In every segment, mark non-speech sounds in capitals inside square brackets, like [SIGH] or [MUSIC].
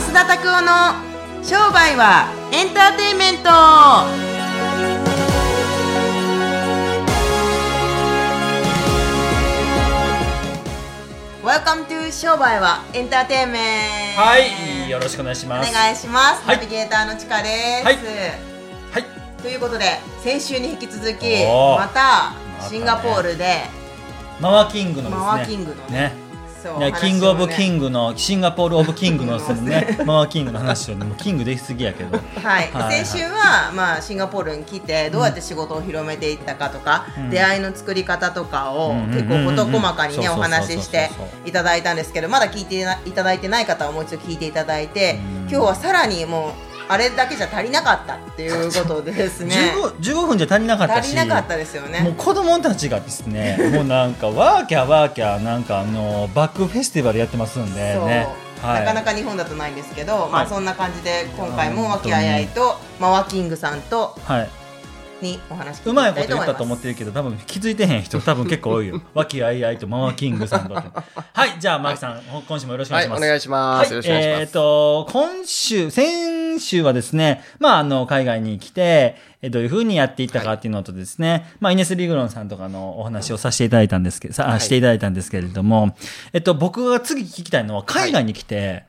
増田拓夫の商売はエンターテインメント。Welcome to 商売はエンターテインメント。はい、よろしくお願いしおます。願いします、はい。ナビゲーターのちかです、はい。はい、ということで先週に引き続きまたシンガポールでマワキングのですね。マワキングのね、キングオブキグングのシンガポールオブキングの [LAUGHS] ねマワキングの話をねもうキングできすぎやけど。はい、はい。先週は、まあ、シンガポールに来てどうやって仕事を広めていったかとか、うん。出会いの作り方とかをうん結構事細かにねお話ししていただいたんですけどまだ聞いていただいてない方はもう一度聞いていただいてうん。今日はさらにもうあれだけじゃ足りなかったっていうことでですね 15, 15分じゃ足りなかったし足りなかったですよもうね。子供たちがですね [LAUGHS] もうなんかワーキャーワーキャーなんかあのバックフェスティバルやってますんでそうね。なかなかか日本だとないんですけど、まあはいそんな感じで今回も和気あいあいとマワキングさんとはい。にお話聞うまいこと言ったと思ってるけど多分気づいてへん人多分結構多いよ。[LAUGHS] 和気あいあいとマワキングさんと。はい、じゃあマーキさん、今週もよろしくお願いします。はい、お願いします。よろしくお願いします。えっ、と、今週、先週はですね、まあ、あの、海外に来て、えどういうふうにやっていったかっていうのとですね、まあ、イネス・リグロンさんとかのお話をさせていただいたんですけど、さ、はいしていただいたんですけれども、えっと、僕が次聞きたいのは、海外に来て、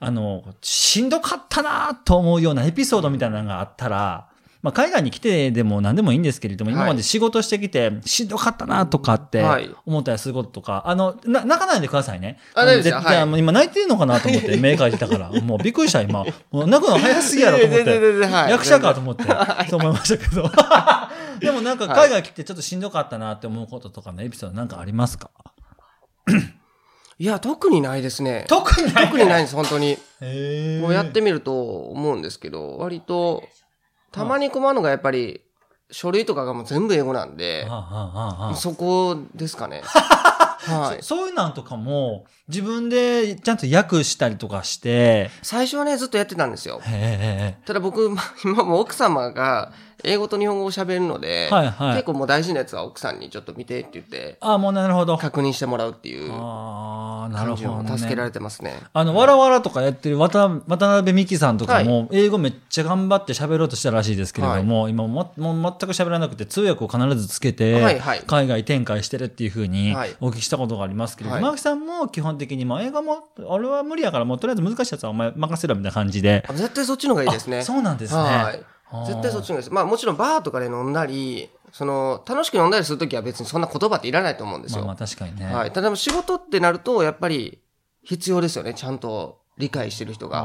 あの、しんどかったなと思うようなエピソードみたいなのがあったら、まあ、海外に来てでも何でもいいんですけれども、はい今まで仕事してきて、しんどかったなとかってはい思ったりすることとか、あの、な、泣かないでくださいね。あ大丈夫です今泣いてるのかなと思って、目描いてたから、[LAUGHS] もうびっくりした、今。もう泣くの早すぎやろと思って。い役者かと思って、そう思いましたけど。[LAUGHS] でもなんか海外来てちょっとしんどかったなって思うこととかのエピソードなんかありますか？いや、特にないですね。特にない。特にないです、本当に。もうやってみると思うんですけど、割と、たまに困るのがやっぱり、書類とかがもう全部英語なんでそこですかね。[LAUGHS] はいそ。そういうなんとかも自分でちゃんと訳したりとかして、最初はね、ずっとやってたんですよ。へただ僕、ま [LAUGHS] 今もう奥様が英語と日本語を喋るので、はいはい結構もう大事なやつは奥さんにちょっと見てって言って、ああ、もうなるほど。確認してもらうっていう感じを。助けられてますね。あの、わらわらとかやってる渡渡辺美樹さんとかも、英語めっちゃ頑張って喋ろうとしたらしいですけれども、今ももう全く喋らなくて通訳を必ずつけて、はいはい海外展開してるっていうふうにはいお聞きしたことがありますけれど、はいマーキさんも基本的に、まあ、映画も、俺は無理やから、もうとりあえず難しいやつはお前任せろみたいな感じで。あ絶対そっちの方がいいですね。あそうなんですね。絶対そっちの方がいいです。まあもちろんバーとかで飲んだり、その、楽しく飲んだりするときは別にそんな言葉っていらないと思うんですよ。まあまあ確かにね。はい。ただ仕事ってなると、やっぱり必要ですよね。ちゃんと理解してる人が。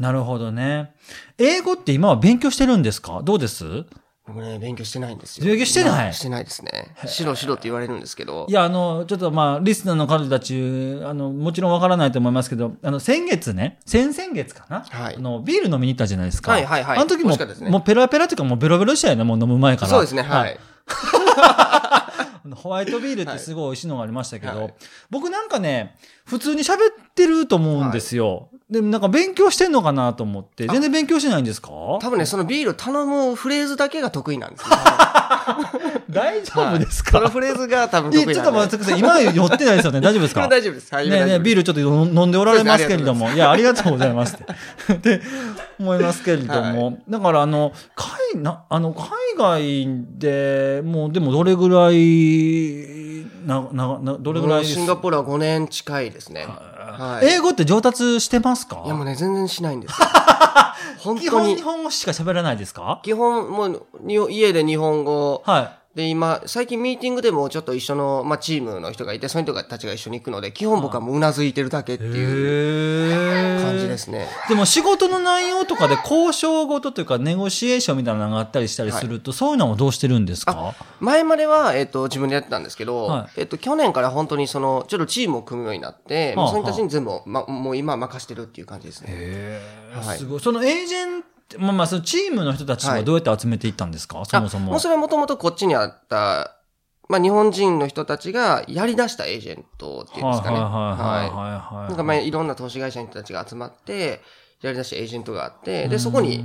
なるほどね。英語って今は勉強してるんですか？どうです？僕ね、勉強してないんですよ。勉強してない？今してないですね。しろしろって言われるんですけど。いや、あの、ちょっとまあ、リスナーの方たち、あの、もちろんわからないと思いますけど、あの、先月ね、先々月かな？はいあの、ビール飲みに行ったじゃないですか。はいはいはいあの時も、ねもうペラペラっていうかもうベロベロしたよね、もう飲む前から。そうですね、はい。ホワイトビールってすごい美味しいのがありましたけど、はい僕なんかね、普通に喋ってると思うんですよ。でもなんか勉強してんのかなと思って、全然勉強してないんですか？多分ね、そのビール頼むフレーズだけが得意なんですね。[LAUGHS] 大丈夫ですか、そのフレーズが多分得意なんちょっと待ってください。今酔ってないですよね。[LAUGHS] 大丈夫ですか？大丈夫です。はい、ねえねえ、ビール。ルちょっと飲んでおられますけれども、いや、ありがとうございますって。って思いますけれども、だから、あの、海、な、あの、海外で、もう、でも、どれぐらい、な、な、な、どれぐらい、シンガポールは5年近いですね。はい。英語って上達してますか？いやもうね、全然しないんですよ。[LAUGHS] 本当基本、日に。本語しか喋らないですか？基本、もう、に家で日本語。はい。で、今、最近ミーティングでもちょっと一緒の、まあ、チームの人がいて、そういう人たちが一緒に行くので、基本僕はもううなずいてるだけっていうへ感じですね。でも仕事の内容とかで交渉事というかネゴシエーションみたいなのがあったりしたりすると、そういうのはどうしてるんですか？前までは、えっ、と、自分でやってたんですけど、はえっ、と、去年から本当にその、ちょっとチームを組むようになって、はあもうその人たちに全部、ま、もう今は任してるっていう感じですね。へえ、はい。すごい。そのエージェント、まあまあ、そのチームの人たちはどうやって集めていったんですか、そもそも。あもうそれはもともとこっちにあった、まあ、日本人の人たちがやり出したエージェントっていうんですかね。はいはいはいはいはいはいはい。なんかまあ、いろんな投資会社の人たちが集まって、やり出したエージェントがあって、で、そこに、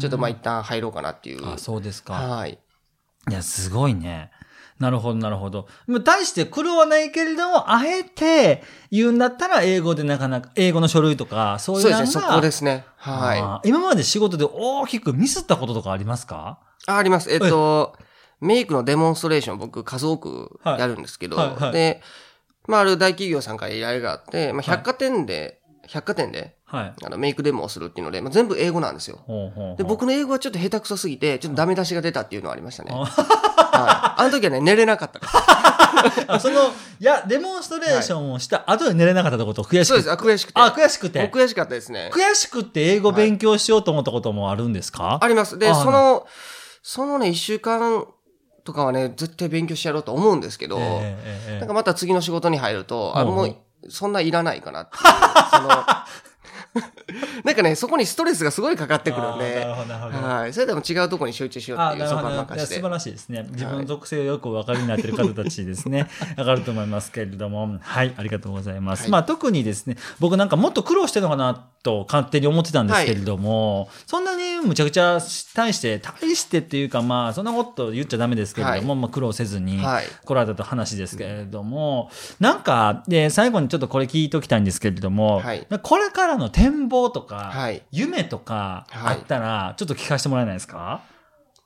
ちょっとまあ一旦入ろうかなっていう。あ、そうですか。はい。いや、すごいね。なるほど、なるほど。まあ対して苦労はないけれども、あえて言うんだったら英語でなかなか、英語の書類とか、そういうのがそうですね、そこですね。はい。今まで仕事で大きくミスったこととかありますか？ああります。えっと、メイクのデモンストレーション僕数多くやるんですけど、はいはいはいで、まあある大企業さんから依頼があって、まあ百貨店で、百貨店ではい。あのメイクデモをするっていうので、まあ、全部英語なんですよ。ほうほうほうで、僕の英語はちょっと下手くそすぎて、ちょっとダメ出しが出たっていうのはありましたね。あ [LAUGHS] はい。あの時はね、寝れなかったから。[LAUGHS] あその、いや、デモンストレーションをした後で寝れなかったってこと悔しくて。そうです。あ、悔しくて。あ、悔しくて。悔しかったですね。悔しくて英語勉強しようと思ったこともあるんですか、あります。で、あその、そのね、一週間とかはね、絶対勉強してやろうと思うんですけど、ええええええなんかまた次の仕事に入ると、あ、もう、そんないらないかなっていう。その、[LAUGHS] [LAUGHS] なんかね、そこにストレスがすごいかかってくるんでなるほど、なるほどはい。それでも違うところに集中しようあっていう、そこは任せて。素晴らしいですね。自分の属性をよくお分かりになっている方たちですね。[LAUGHS] わかると思いますけれども。はい、ありがとうございます。はいまあ特にですね、僕なんかもっと苦労してるのかなと勝手に思ってたんですけれども、そんなにむちゃくちゃ対して、対してっていうかまあそんなこと言っちゃダメですけれども、まあ苦労せずにはい来られたと話ですけれども、なんか、で、最後にちょっとこれ聞いておきたいんですけれども、はいこれからの展望とか、はい。夢とかあはい。ったら、ちょっと聞かせてもらえないですか、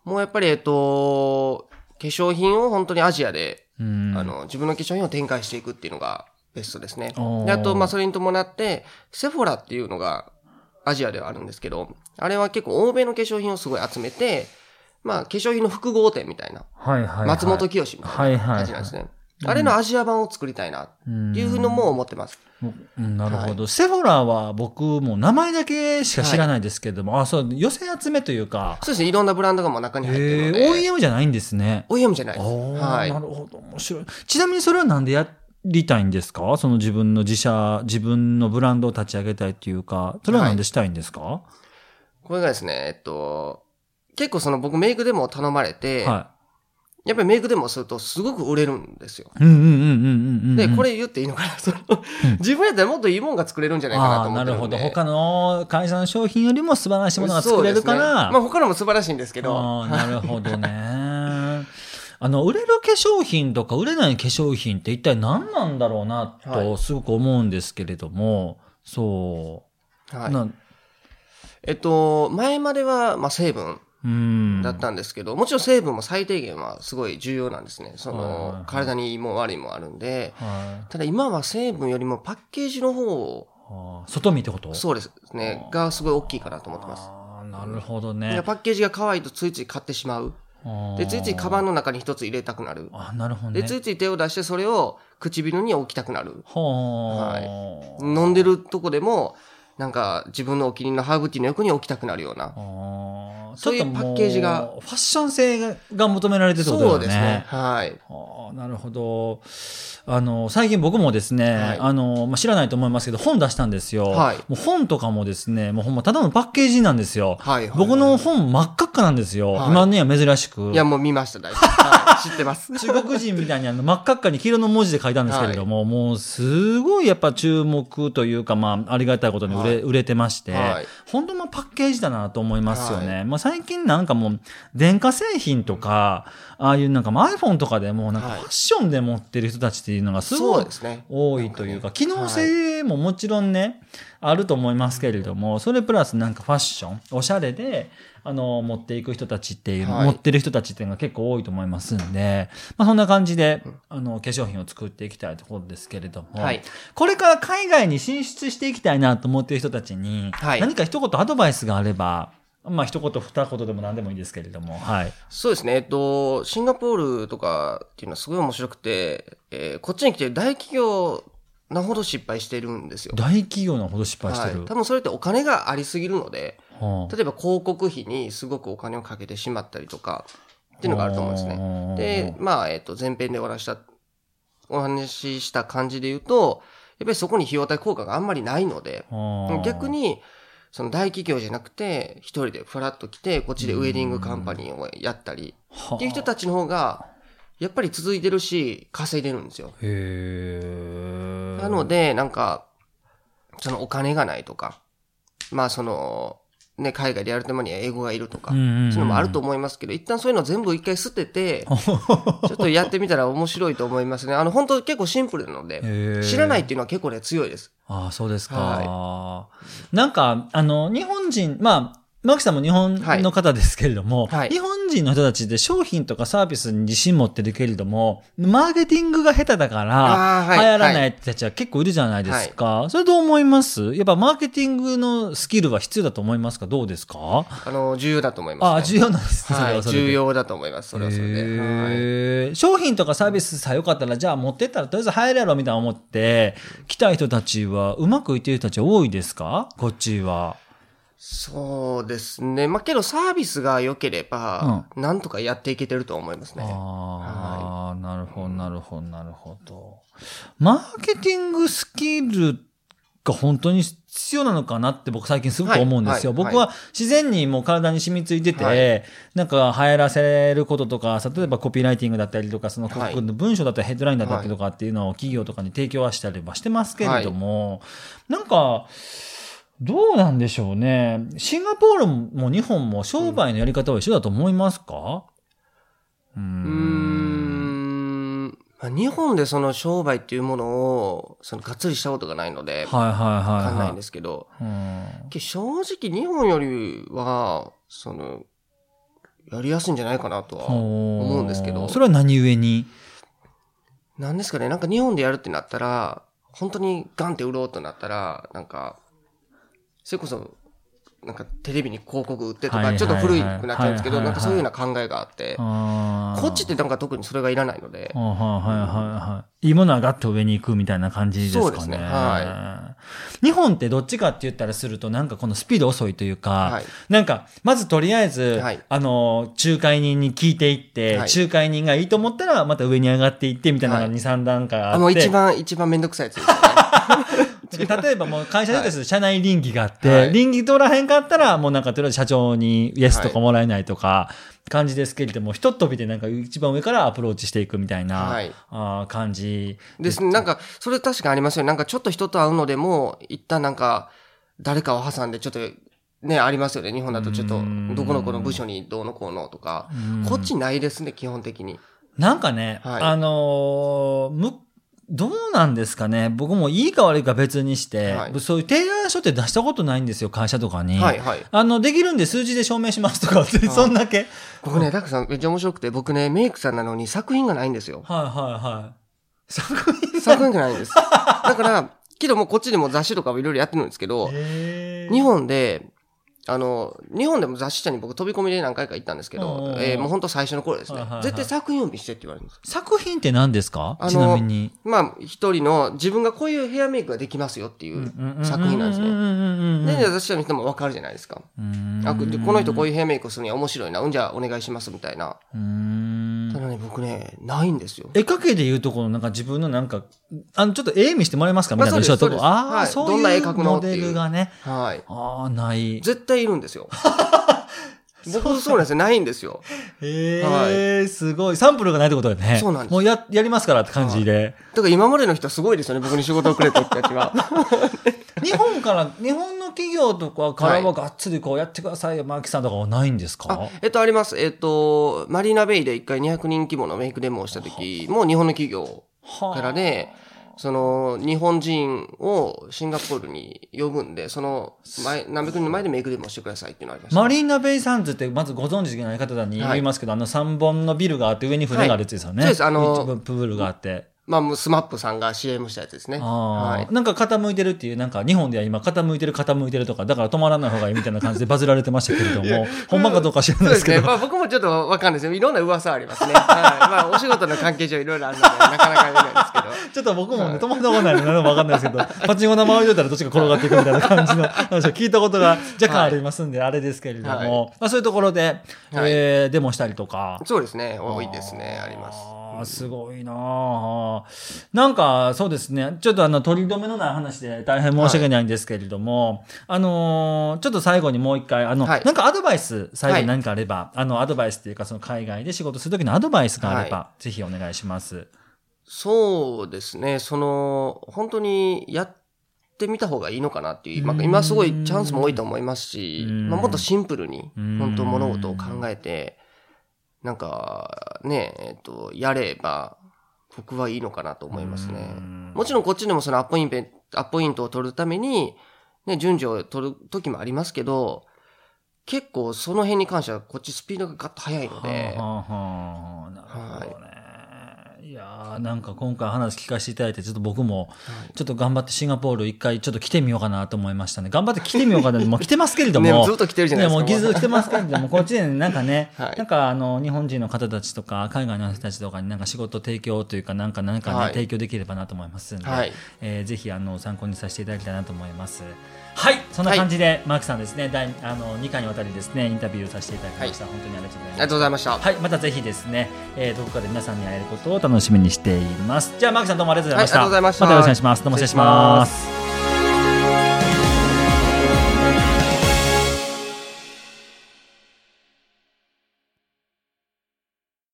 もうやっぱり、えっと、化粧品を本当にアジアで、うん。あの、自分の化粧品を展開していくっていうのがベストですね。で、あと、まあ、それに伴って、セフォラっていうのがアジアではあるんですけど、あれは結構欧米の化粧品をすごい集めて、まあ、化粧品の複合店みたいな、はいはいはい、松本清みたいな感じなんですね。あれのアジア版を作りたいなっていうのも思ってます。うん。なるほど、セフォラは僕も名前だけしか知らないですけれども、あ、そう、寄せ集めというか、そうですね、いろんなブランドがもう中に入ってるえー、ので。OEM じゃないんですね。OEM じゃないです。はい。な。るほど、面白い。ちなみにそれはなんでやりたいんですか？その自分の自社、自分のブランドを立ち上げたいっていうか、それはなんでしたいんですか、これがですね、えっと、結構その僕メイクデモを頼まれて、はやっぱりメイクデモをするとすごく売れるんですよ。い。うんうんうんうんうんうん。で、これ言っていいのかなその、自分やったらもっといいもんが作れるんじゃないかなと思って。なるほど。他の会社の商品よりも素晴らしいものが作れるかそうですねら、まあ他のも素晴らしいんですけど、なるほどね。あの、売れる化粧品とか売れない化粧品って一体何なんだろうなはと、すごく思うんですけれども、そう。はい。なえっと、前までは、まあ成分うん。だったんですけど、もちろん成分も最低限はすごい重要なんですね。そはいはいはいの、体にいいも悪いもあるんで、はいただ今は成分よりもパッケージの方、ああ外見ってこと？そうですね、がすごい大きいかなと思ってます。なるほどでね。パッケージが可愛いとついつい買ってしまう。で、ついついカバンの。の中に一つ入れたくなる。あなるほどね。で、ついつい手を出してそれを唇に置きたくなる。はあ。飲んでるとこでも、なんか自分のお気に入りのハーブティーの横に置きたくなるような。そういうパッケージがファッション性が求められてるってことだよね。そうですね。はい。なるほど。あの、最近僕もですね、はいあの、まあ、知らないと思いますけど、本出したんですよ。はいもう本とかもですね、もうほんまただのパッケージなんですよ。はいはい僕の本真っ赤っかなんですよ。はい今ねは珍しく。いや、もう見ました、大丈夫。はい。知ってます。[LAUGHS] 中国人みたいにあの真っ赤っかに黄色の文字で書いたんですけれども、もうすごいやっぱ注目というか、まあ、ありがたいことに売れ,、はい売れてまして、はい本当まあパッケージだなと思いますよね。まあ最近なんかもう電化製品とか、ああいうなんかまあ iPhone とかでもなんかはいファッションで持ってる人たちっていうのがすごいそうですね。多いというか、機能はい性ももちろんね、あると思いますけれども、それプラスなんかファッション、おしゃれで、あの、持っていく人たちっていう、はい持ってる人たちっていうのが結構多いと思いますんで、まあそんな感じで、あの、化粧品を作っていきたいところですけれども、はいこれから海外に進出していきたいなと思っている人たちに、はい何か一言アドバイスがあれば、まあ一言二言でも何でもいいですけれども、はい。そうですね。えっと、シンガポールとかっていうのはすごい面白くて、えーこっちに来て大企業なほど失敗してるんですよ。大企業のほど失敗してる。はい。多分それってお金がありすぎるので、はあ例えば広告費にすごくお金をかけてしまったりとか、っていうのがあると思うんですね。で、まあ、えっと、前編でお話した、お話しした感じで言うと、やっぱりそこに費用対効果があんまりないので、はあ逆に、その大企業じゃなくて、一人でフラッと来て、こっちでウェディングカンパニーをやったり、はあっていう人たちの方が、やっぱり続いてるし、稼いでるんですよ。へえ。なので、なんか、そのお金がないとか、まあその、ね、海外でやるためには英語がいるとか、そういうのもあると思いますけど、一旦そういうの全部一回捨てて、[LAUGHS] ちょっとやってみたら面白いと思いますね。あの、本当結構シンプルなので、知らないっていうのは結構ね、強いです。ああ、そうですか。はなんか、あの、日本人、まあ、マキさんも日本の方ですけれども、はい日本人の人たちで商品とかサービスに自信持ってるけれども、マーケティングが下手だから、流行らない人たちは結構いるじゃないですか。それどう思います？やっぱマーケティングのスキルは必要だと思いますか？どうですか？あの、重要だと思います、ね。ああ、重要なんですね。は、はい重要だと思います。それはそれで。商品とかサービスさえよかったら、じゃあ持ってったらとりあえず入れやろみたいな思って、来た人たちは、うまくいってる人たち多いですか？こっちは。そうですね。まあ、けどサービスが良ければ、なんとかやっていけてると思いますね。ああ、なるほど、なるほど、なるほど。マーケティングスキルが本当に必要なのかなって僕最近すごく思うんですよ。はいはい僕は自然にもう体に染みついてて、はいなんか流行らせることとか、例えばコピーライティングだったりとか、そのはい広告の文章だったりヘッドラインだったりとかっていうのを企業とかに提供はしたりはしてますけれども、なんか、どうなんでしょうね。シンガポールも日本も商売のやり方は一緒だと思いますか？うん。まあ日本でその商売っていうものを、そのがっつりしたことがないので、はいはいはい、はい。わかんないんですけど、うんけ正直日本よりは、その、やりやすいんじゃないかなとは思うんですけど、それは何故に？なんですかね、なんか日本でやるってなったら、本当にガンって売ろうとなったら、なんか、それこそ、なんかテレビに広告売ってとか、ちょっと古いくなっちゃうんですけど、なんかそういうような考えがあって、こっちってなんか特にそれがいらないので。あ、はいはいはいはい。いい。ものはガッと上に行くみたいな感じですかね。そうですねは日本ってどっちかって言ったらすると、なんかこのスピード遅いというか、はい。なんか、まずとりあえず、はい。あの、仲介人に聞いていって、はい。仲介人がいいと思ったら、また上に上がっていって、みたいなのがはい。2、3段階あって。あ、もう一番、一番めんどくさいやつですよね。[LAUGHS] 例えばもう会社でです社内倫理があって、はい倫理通らへんかったら、もうなんかとりあえず社長にイエスとかもらえないとか、感じですけれども、ひとっ飛びでなんか一番上からアプローチしていくみたいな、はいあー感じですね。なんか、それ確かありますよね。なんかちょっと人と会うのでも、一旦なんか、誰かを挟んでちょっと、ね、ありますよね。日本だとちょっとうん、どこのこの部署にどうのこうのとかうん。こっちないですね、基本的に。なんかね、はいあのーむ、どうなんですかね僕もいいか悪いか別にして、はいそういう提案書って出したことないんですよ、会社とかに。はい、はい。あの、できるんで数字で証明しますとかって、そんだけ。僕ね、ダクさんめっちゃ面白くて、僕ね、メイクさんなのに作品がないんですよ。はいはいはい。作品作品がないんです。だから、けどもうこっちでも雑誌とかもいろいろやってるんですけど、日本で、あの、日本でも雑誌社に僕飛び込みで何回か行ったんですけうんうんうん、どえーもう本当最初の頃ですねはいはいはい。絶対作品を見せてって言われるんです。作品って何ですか？あのちなみに。まあ、一人の自分がこういうヘアメイクができますよっていう作品なんですね。ねで、雑誌社の人もわかるじゃないですか。あでこの人こういうヘアメイクをするには面白いな。うんじゃあお願いしますみたいな。ただね、僕ね、ないんですよ。絵描けでいうとこのなんか自分のなんか、あの、ちょっと絵見してもらえますか？みまあたいなああ、はいそうどんな絵描いうモデルがね。はい。ああ、ない。絶対いるんですよ。[LAUGHS] 僕そうなんですよ。ないんですよ。へえ、すごい。サンプルがないってことだよね。そうなんですもうや、やりますからって感じで。だから今までの人はすごいですよね。僕に仕事をくれた人たちは。[LAUGHS] 日本から、[LAUGHS] 日本の企業とかからはがっつりこうやってくださいよ、マーキさんとかはないんですか？あ、えっと、あります。えっと、マリーナベイで一回200人規模のメイクデモをした時も日本の企業はあからで、その、日本人をシンガポールに呼ぶんで、その、前、何百人の前でメイクデモをしてくださいっていうのがありました。マリーナベイサンズって、まずご存知ない方に言いますけど、あの3本のビルがあって、上に船があるやつですよね。はいそうですあのプールがあって。まあ、 SMAP さんが CM したやつですね。はい。なんか傾いてるっていう、なんか日本では今傾いてる傾いてるとか、だから泊まらない方がいいみたいな感じでバズられてましたけれども、ほんまかどうか知らないでけど。そうですすね。まあ僕もちょっとわかんないですよ。いろんな噂ありますね。はい。まあ [LAUGHS] お仕事の関係上いろいろあるので、なかなか言えないですけど。ちょっと僕もね、止まったことないので何でもわかんないですけど、[LAUGHS] パチンコ玉置いといたらどっちが転がっていくみたいな感じの [LAUGHS] 話を聞いたことが若干ありますんで、あれですけれども、はいまあそういうところで、はいえーデモしたりとか。そうですね。多いですね。あります。あーすごいなあなんか、そうですね。ちょっとあの、取り留めのない話で大変申し訳ないんですけれども、あのーちょっと最後にもう一回、あの、はい。なんかアドバイス、最後にはい。何かあれば、あの、アドバイスっていうか、その海外で仕事するときのアドバイスがあれば、はぜひお願いします。そうですね。その、本当にやっってみた方がいいのかなっていう、まあ、うん今すごいチャンスも多いと思いますし、うん。まあ、もっとシンプルにうん。本当物事を考えて、なんかね、えっと、やれば僕はいいのかなと思いますね。もちろんこっちでもそのアポイント、アポイントを取るために、ね、順序を取る時もありますけど、結構その辺に関してはこっちスピードがガッと速いので、はあはあはあなるほどね。い、やーなんか今回話聞かせていただいて、ちょっと僕も、ちょっと頑張ってシンガポール一回ちょっと来てみようかなと思いましたね。頑張って来てみようかな。[LAUGHS] もう来てますけれども。ねずっと来てるじゃないですかやもうずっと来てますけれども、[LAUGHS] こっちでなんかね、はいなんかあの、日本人の方たちとか、海外の人たちとかになんか仕事提供というか、なんかなんかね、はい提供できればなと思いますんで、はいえーぜひあの、参考にさせていただきたいなと思います。はい、そんな感じで、マークさんですね、第あの2回にわたりですね、インタビューさせていただきました。本当にありがとうございます。ありがとうございました。はい、またぜひですね、えー、どこかで皆さんに会えることを楽しみにしています。じゃあ、マークさんどうもありがとうございました。はいありがとうございましたまたよろしくお願いします。どうも失礼します。